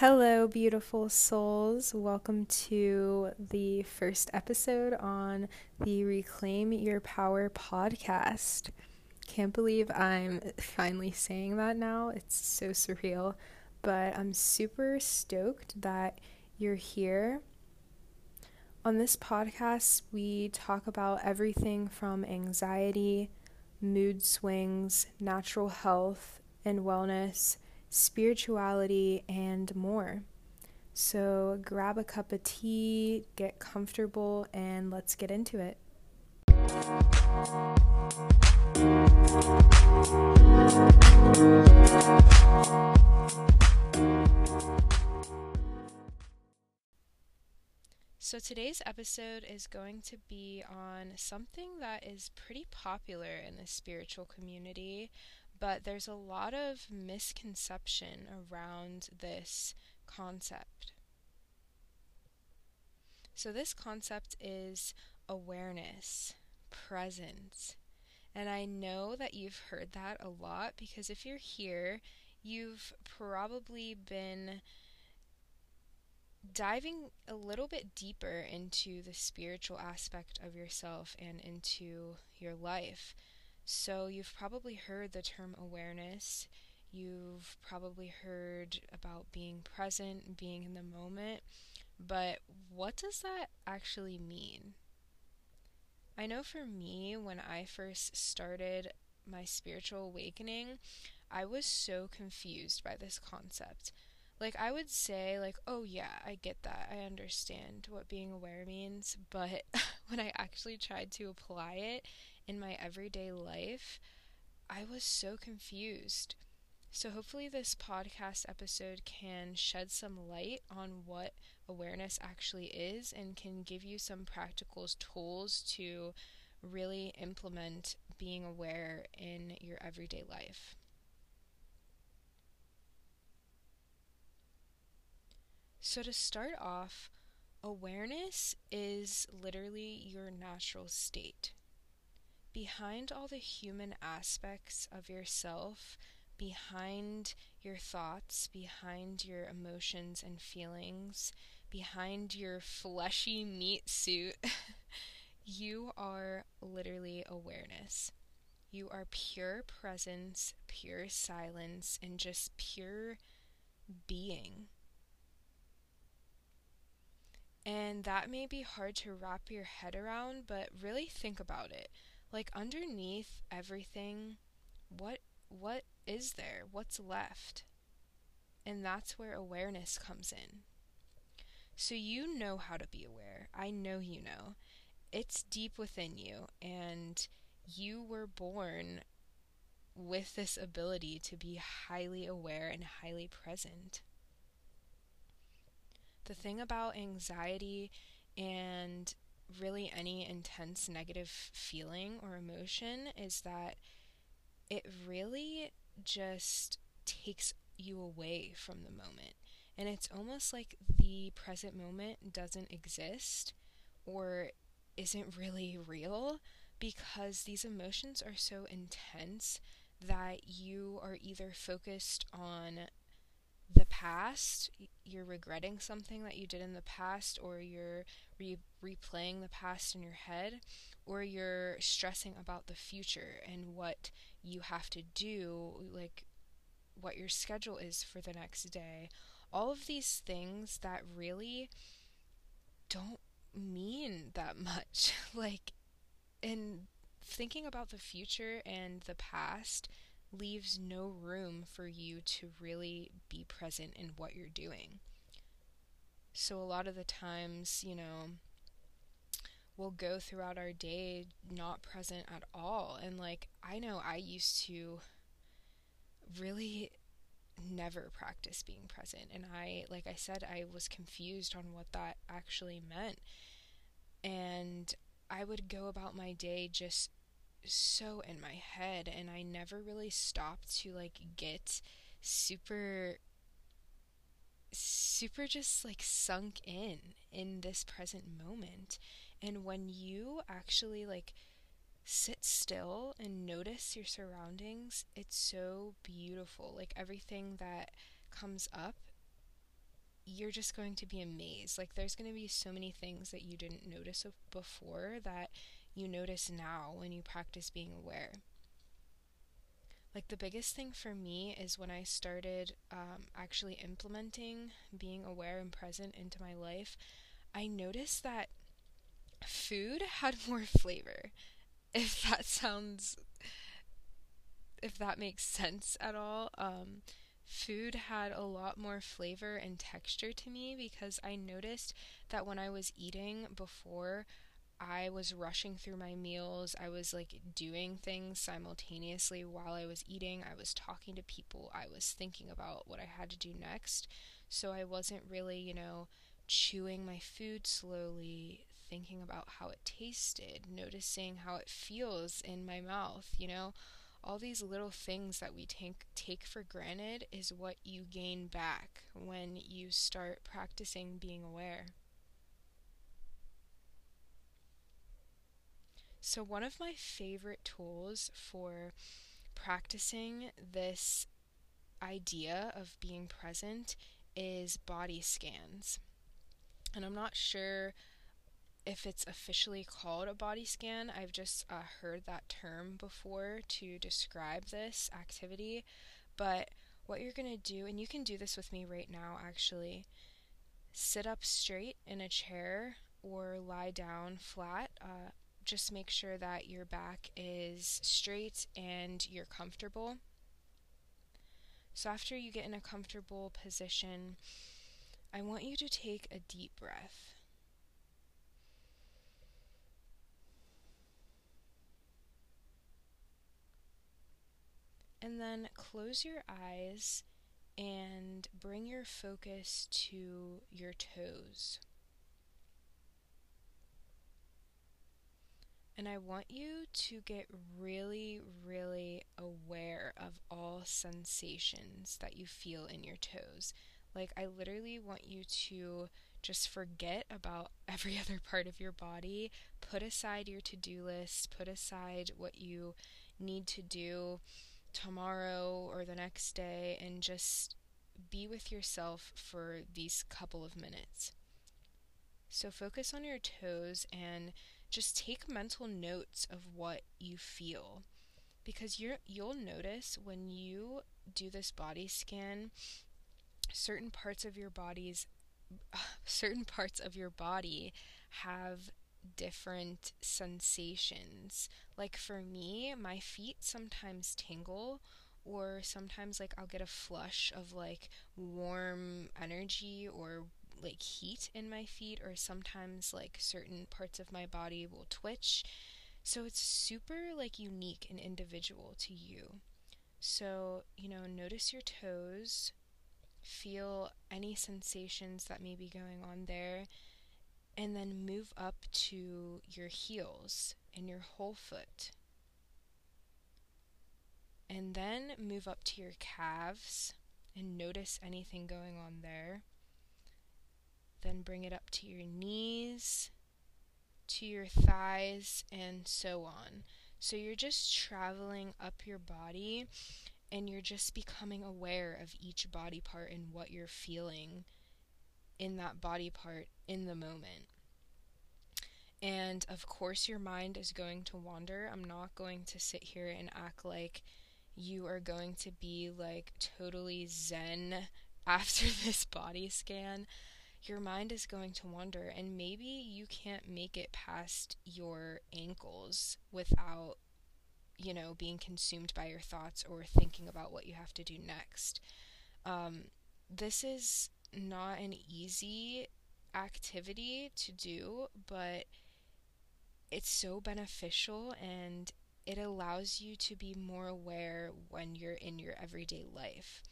Hello, beautiful souls. Welcome to the first episode on the Reclaim Your Power podcast. Can't believe I'm finally saying that now. It's so surreal, but I'm super stoked that you're here. On this podcast, we talk about everything from anxiety, mood swings, natural health, and wellness spirituality, and more. So grab a cup of tea, get comfortable, and let's get into it. So, today's episode is going to be on something that is pretty popular in the spiritual community, but there's a lot of misconception around this concept. So, this concept is awareness, presence. And I know that you've heard that a lot because if you're here, you've probably been diving a little bit deeper into the spiritual aspect of yourself and into your life. So, you've probably heard the term awareness. You've probably heard about being present, being in the moment. But what does that actually mean? I know for me, when I first started my spiritual awakening, I was so confused by this concept. Like, I would say, like, oh yeah, I get that. I understand what being aware means. But when I actually tried to apply it, in my everyday life, I was so confused. So, hopefully, this podcast episode can shed some light on what awareness actually is and can give you some practical tools to really implement being aware in your everyday life. So, to start off, awareness is literally your natural state behind all the human aspects of yourself, behind your thoughts, behind your emotions and feelings, behind your fleshy meat suit, you are literally awareness. You are pure presence, pure silence, and just pure being. And that may be hard to wrap your head around, but really think about it like underneath everything what what is there? What's left? And that's where awareness comes in. So you know how to be aware. I know you know. It's deep within you and you were born with this ability to be highly aware and highly present. The thing about anxiety and really any intense negative feeling or emotion is that it really just takes you away from the moment. And it's almost like the present moment doesn't exist or isn't really real because these emotions are so intense that you are either focused on the past, you're regretting something that you did in the past, or you're re- replaying the past in your head, or you're stressing about the future and what you have to do, like what your schedule is for the next day. All of these things that really don't mean that much. like, in thinking about the future and the past leaves no room for you to really be present in what you're doing. So, a lot of the times, you know, we'll go throughout our day not present at all. And, like, I know I used to really never practice being present. And I, like I said, I was confused on what that actually meant. And I would go about my day just so in my head and I never really stopped to like get super super just like sunk in in this present moment and when you actually like sit still and notice your surroundings it's so beautiful like everything that comes up you're just going to be amazed. Like, there's going to be so many things that you didn't notice before that you notice now when you practice being aware. Like, the biggest thing for me is when I started um, actually implementing being aware and present into my life, I noticed that food had more flavor. If that sounds, if that makes sense at all. Um, food had a lot more flavor and texture to me because I noticed that when I was eating before, I was rushing through my meals. I was like doing things simultaneously while I was eating. I was talking to people. I was thinking about what I had to do next. So I wasn't really, you know, chewing my food slowly, thinking about how it tasted, noticing how it feels in my mouth, you know all these little things that we take take for granted is what you gain back when you start practicing being aware. So one of my favorite tools for practicing this idea of being present is body scans. And I'm not sure if it's officially called a body scan. I've just uh, heard that term before to describe this activity. But what you're going to do, and you can do this with me right now actually, sit up straight in a chair or lie down flat. Uh, just make sure that your back is straight and you're comfortable. So, after you get in a comfortable position, I want you to take a deep breath. And then close your eyes and bring your focus to your toes. And I want you to get really, really aware of all sensations that you feel in your toes. Like, I literally want you to just forget about every other part of your body, put aside your to do list, put aside what you need to do tomorrow or the next day and just be with yourself for these couple of minutes. So focus on your toes and just take mental notes of what you feel because you're you'll notice when you do this body scan certain parts of your bodies certain parts of your body have different sensations. Like for me, my feet sometimes tingle or sometimes like I'll get a flush of like warm energy or like heat in my feet or sometimes like certain parts of my body will twitch. So it's super like unique and individual to you. So, you know, notice your toes, feel any sensations that may be going on there and then move up to your heels and your whole foot. And then move up to your calves and notice anything going on there. Then bring it up to your knees, to your thighs, and so on. So you're just traveling up your body and you're just becoming aware of each body part and what you're feeling in that body part in the moment. And of course, your mind is going to wander. I'm not going to sit here and act like you are going to be like totally zen after this body scan. Your mind is going to wander, and maybe you can't make it past your ankles without, you know, being consumed by your thoughts or thinking about what you have to do next. Um, this is not an easy activity to do, but it's so beneficial and it allows you to be more aware when you're in your everyday life.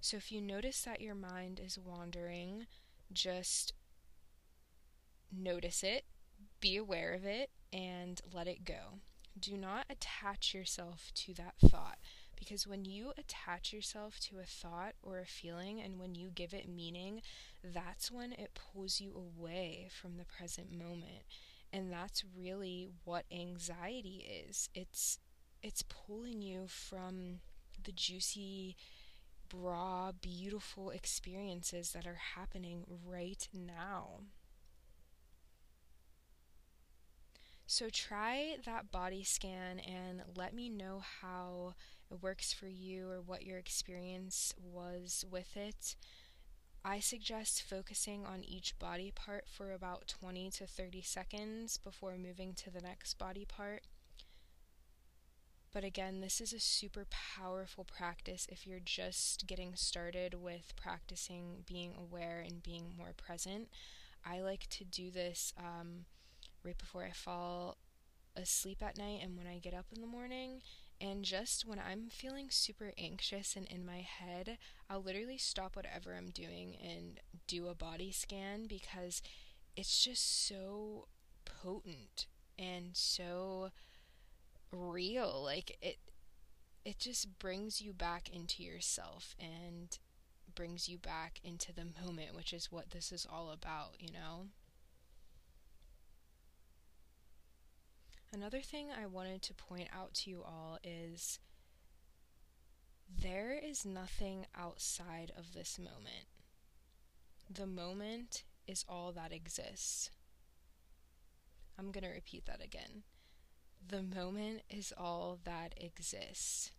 So if you notice that your mind is wandering, just notice it, be aware of it, and let it go. Do not attach yourself to that thought. Because when you attach yourself to a thought or a feeling and when you give it meaning, that's when it pulls you away from the present moment. And that's really what anxiety is. It's it's pulling you from the juicy raw, beautiful experiences that are happening right now. So try that body scan and let me know how it works for you or what your experience was with it. I suggest focusing on each body part for about 20 to 30 seconds before moving to the next body part. But again, this is a super powerful practice if you're just getting started with practicing being aware and being more present. I like to do this um, right before I fall asleep at night and when I get up in the morning. And just when I'm feeling super anxious and in my head, I'll literally stop whatever I'm doing and do a body scan because it's just so potent and so real. Like it it just brings you back into yourself and brings you back into the moment, which is what this is all about, you know? Another thing I wanted to point out to you all is there is nothing outside of this moment. The moment is all that exists. I'm going to repeat that again. The moment is all that exists.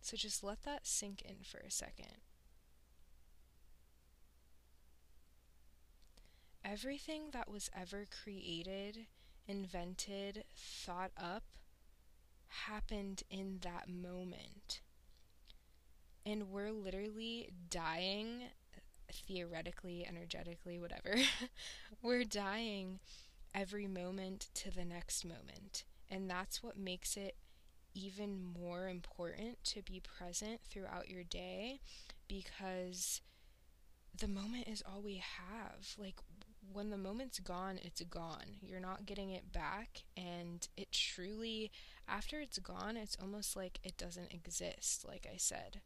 So just let that sink in for a second. Everything that was ever created, invented, thought up, happened in that moment. And we're literally dying, theoretically, energetically, whatever. we're dying every moment to the next moment. And that's what makes it even more important to be present throughout your day because the moment is all we have. Like, when the moment's gone, it's gone. You're not getting it back. And it truly, after it's gone, it's almost like it doesn't exist, like I said.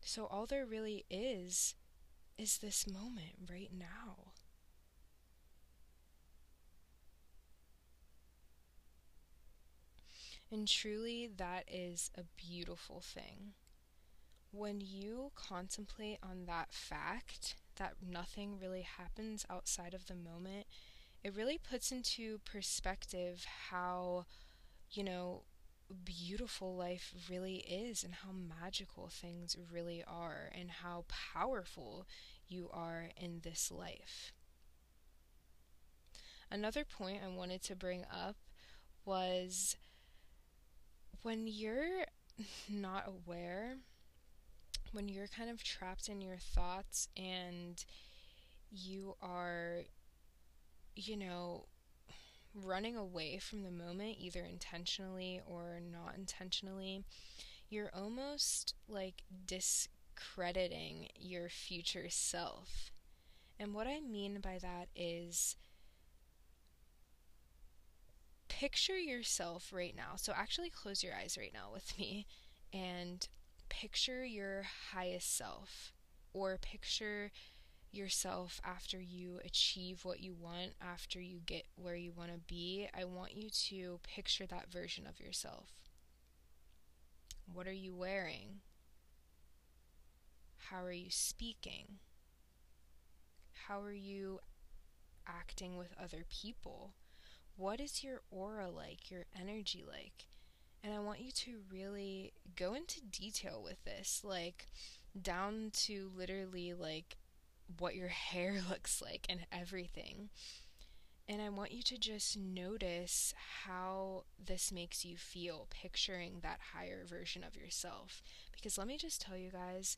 So, all there really is is this moment right now. And truly, that is a beautiful thing. When you contemplate on that fact that nothing really happens outside of the moment, it really puts into perspective how, you know, beautiful life really is and how magical things really are and how powerful you are in this life. Another point I wanted to bring up was when you're not aware, when you're kind of trapped in your thoughts and you are, you know, running away from the moment, either intentionally or not intentionally, you're almost like discrediting your future self. And what I mean by that is picture yourself right now. So actually close your eyes right now with me and picture your highest self or picture yourself after you achieve what you want, after you get where you want to be. I want you to picture that version of yourself. What are you wearing? How are you speaking? How are you acting with other people? What is your aura like, your energy like? And I want you to really go into detail with this, like down to literally like what your hair looks like and everything. And I want you to just notice how this makes you feel, picturing that higher version of yourself. Because let me just tell you guys,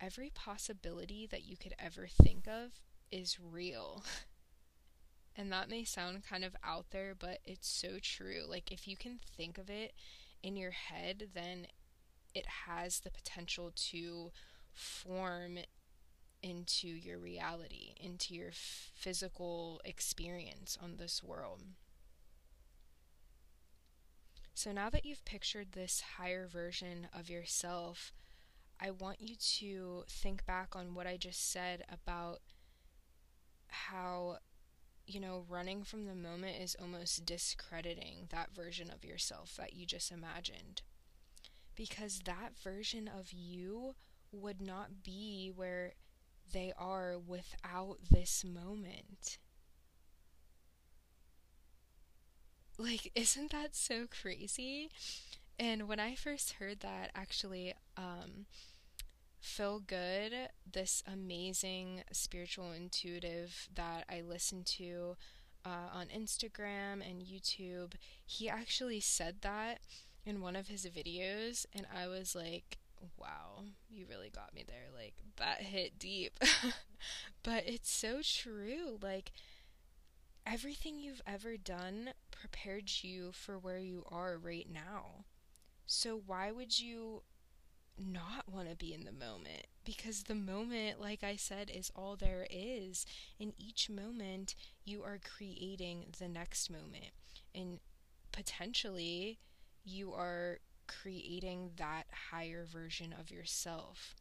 every possibility that you could ever think of is real. And that may sound kind of out there, but it's so true. Like, if you can think of it in your head, then it has the potential to form into your reality, into your physical experience on this world. So now that you've pictured this higher version of yourself, I want you to think back on what I just said about how you know, running from the moment is almost discrediting that version of yourself that you just imagined. because that version of you would not be where they are without this moment. Like, isn't that so crazy? And when I first heard that, actually, um, Phil Good, this amazing spiritual intuitive that I listen to uh, on Instagram and YouTube, he actually said that in one of his videos, and I was like, wow, you really got me there. Like, that hit deep. but it's so true. Like, everything you've ever done prepared you for where you are right now. So, why would you not want to be in the moment? Because the moment, like I said, is all there is. In each moment, you are creating the next moment. And potentially, you are creating that higher version of yourself.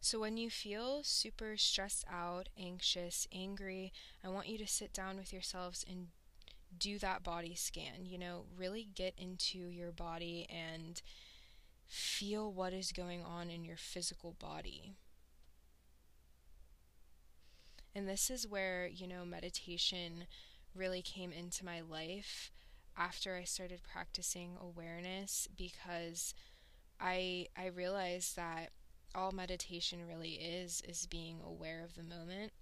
So, when you feel super stressed out, anxious, angry, I want you to sit down with yourselves and do that body scan. You know, really get into your body and feel what is going on in your physical body. And this is where, you know, meditation really came into my life after I started practicing awareness because I I realized that all meditation really is is being aware of the moment.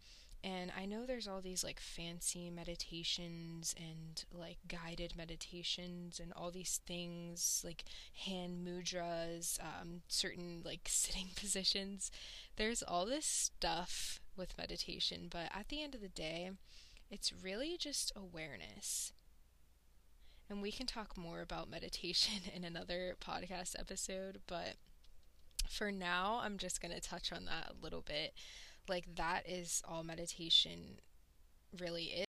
And I know there's all these like fancy meditations and like guided meditations and all these things like hand mudras, um, certain like sitting positions. There's all this stuff with meditation, but at the end of the day, it's really just awareness. And we can talk more about meditation in another podcast episode, but for now, I'm just going to touch on that a little bit. Like, that is all meditation really is.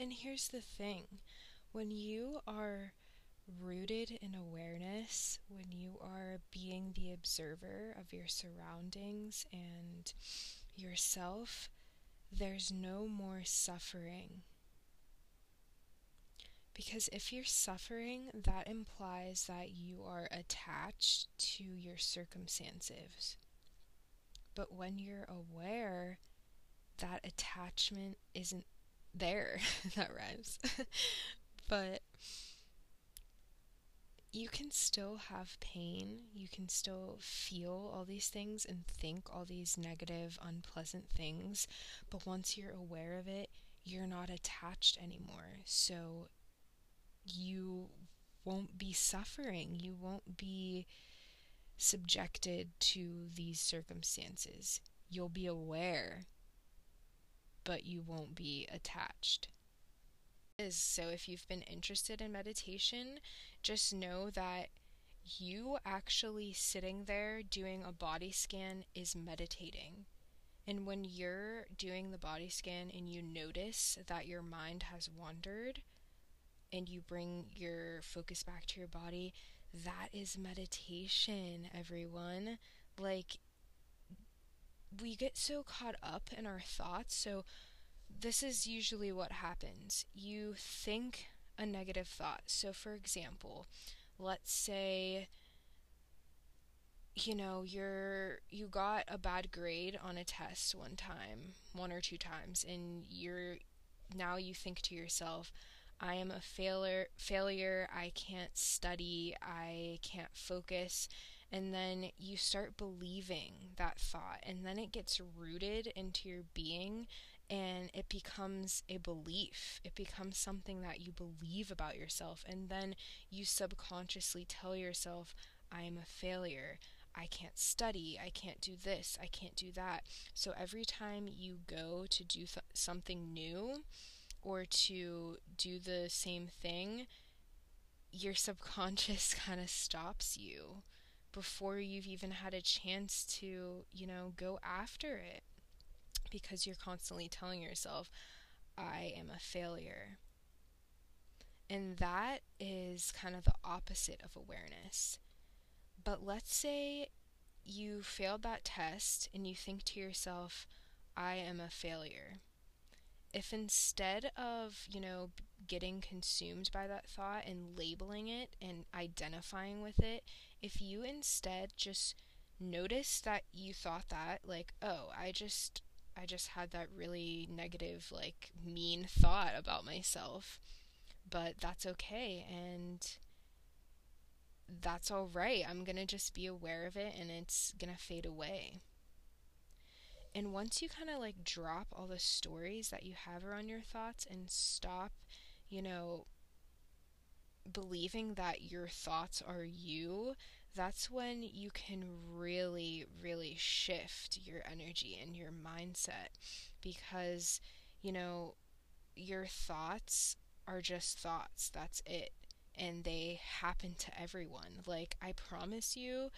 And here's the thing when you are rooted in awareness, when you are being the observer of your surroundings and yourself, there's no more suffering. Because if you're suffering, that implies that you are attached to your circumstances. But when you're aware, that attachment isn't there. that rhymes. but you can still have pain, you can still feel all these things and think all these negative, unpleasant things, but once you're aware of it, you're not attached anymore. So you won't be suffering. You won't be subjected to these circumstances. You'll be aware, but you won't be attached. So, if you've been interested in meditation, just know that you actually sitting there doing a body scan is meditating. And when you're doing the body scan and you notice that your mind has wandered, and you bring your focus back to your body, that is meditation, everyone. Like, we get so caught up in our thoughts. So, this is usually what happens. You think a negative thought. So, for example, let's say you know you're you got a bad grade on a test one time one or two times and you're now you think to yourself I am a failure failure, I can't study, I can't focus. And then you start believing that thought, and then it gets rooted into your being and it becomes a belief. It becomes something that you believe about yourself, and then you subconsciously tell yourself, I am a failure. I can't study, I can't do this, I can't do that. So every time you go to do th- something new, or to do the same thing, your subconscious kind of stops you before you've even had a chance to, you know, go after it because you're constantly telling yourself, I am a failure. And that is kind of the opposite of awareness. But let's say you failed that test and you think to yourself, I am a failure if instead of, you know, getting consumed by that thought and labeling it and identifying with it, if you instead just notice that you thought that, like, oh, I just I just had that really negative, like mean thought about myself. But that's okay and that's all right. I'm going to just be aware of it and it's going to fade away. And once you kind of like drop all the stories that you have around your thoughts and stop, you know, believing that your thoughts are you, that's when you can really, really shift your energy and your mindset because, you know, your thoughts are just thoughts. That's it. And they happen to everyone. Like, I promise you,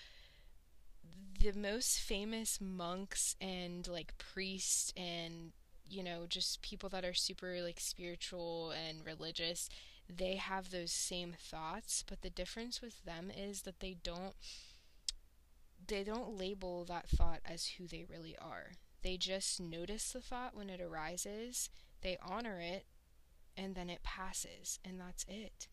the most famous monks and like priests and you know just people that are super like spiritual and religious they have those same thoughts but the difference with them is that they don't they don't label that thought as who they really are. They just notice the thought when it arises they honor it and then it passes and that's it.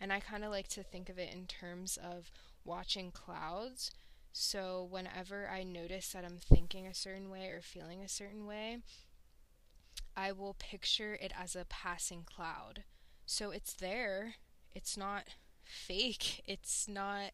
And i kind of like to think of it in terms of watching clouds so whenever I notice that I'm thinking a certain way or feeling a certain way, I will picture it as a passing cloud. So it's there. It's not fake. It's not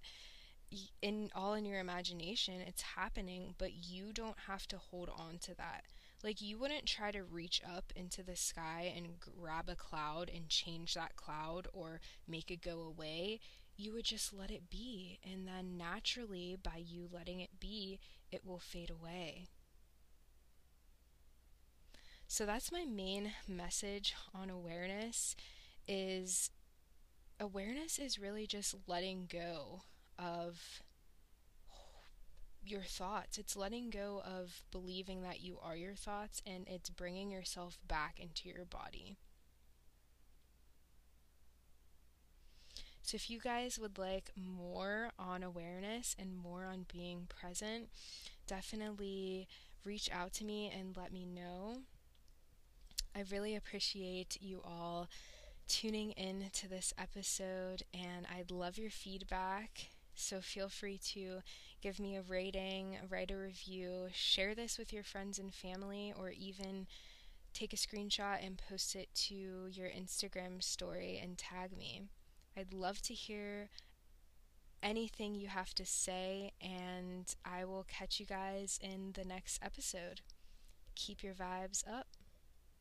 in all in your imagination. It's happening, but you don't have to hold on to that. Like you wouldn't try to reach up into the sky and grab a cloud and change that cloud or make it go away you would just let it be. And then naturally, by you letting it be, it will fade away. So that's my main message on awareness is awareness is really just letting go of your thoughts. It's letting go of believing that you are your thoughts and it's bringing yourself back into your body. So, if you guys would like more on awareness and more on being present, definitely reach out to me and let me know. I really appreciate you all tuning in to this episode, and I'd love your feedback. So, feel free to give me a rating, write a review, share this with your friends and family, or even take a screenshot and post it to your Instagram story and tag me. I'd love to hear anything you have to say, and I will catch you guys in the next episode. Keep your vibes up.